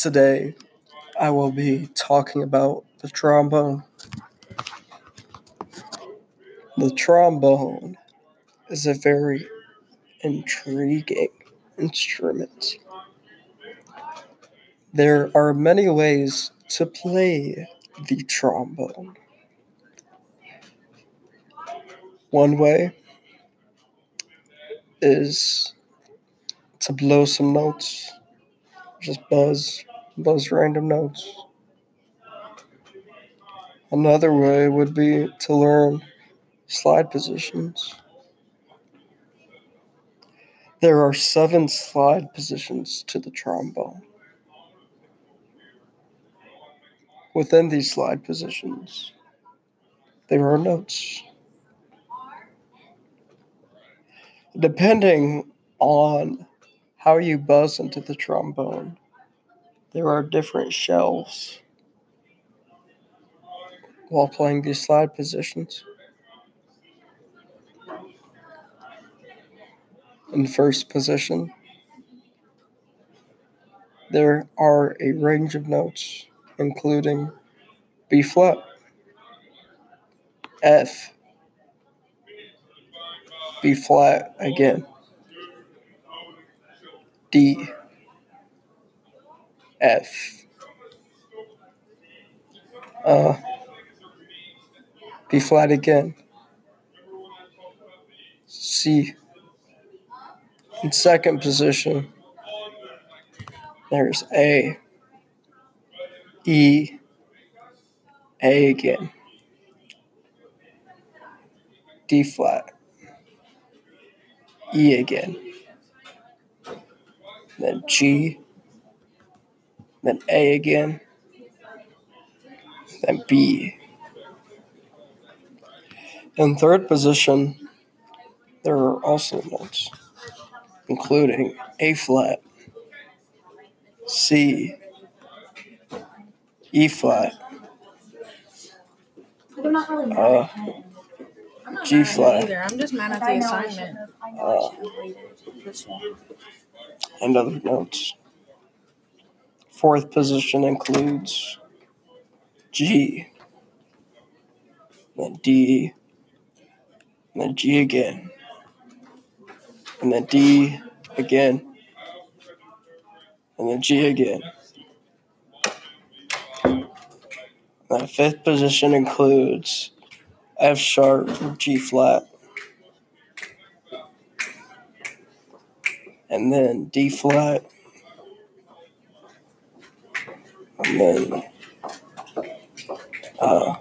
Today, I will be talking about the trombone. The trombone is a very intriguing instrument. There are many ways to play the trombone. One way is to blow some notes, just buzz, buzz random notes. Another way would be to learn slide positions. There are seven slide positions to the trombone. Within these slide positions, there are notes. Depending on how you buzz into the trombone, there are different shelves while playing these slide positions. In first position, there are a range of notes, including B flat, F, B flat again, D, F, uh, B flat again, C. In second position, there's A, E, A again, D flat, E again, then G, then A again, then B. In third position, there are also notes, including A flat, C, E flat, I'm not really mad Uh, at him. I'm not G mad at him flat. I'm just mad at the assignment. should've- I Uh, should've waited this one. and other notes. Fourth position includes G, then D, and then G again, and then D again, and then G again. The fifth position includes F sharp, G flat, and then D flat, and then uh,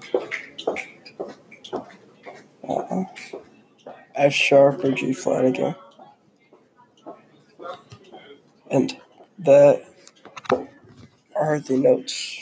uh, F sharp or G flat again. And that are the notes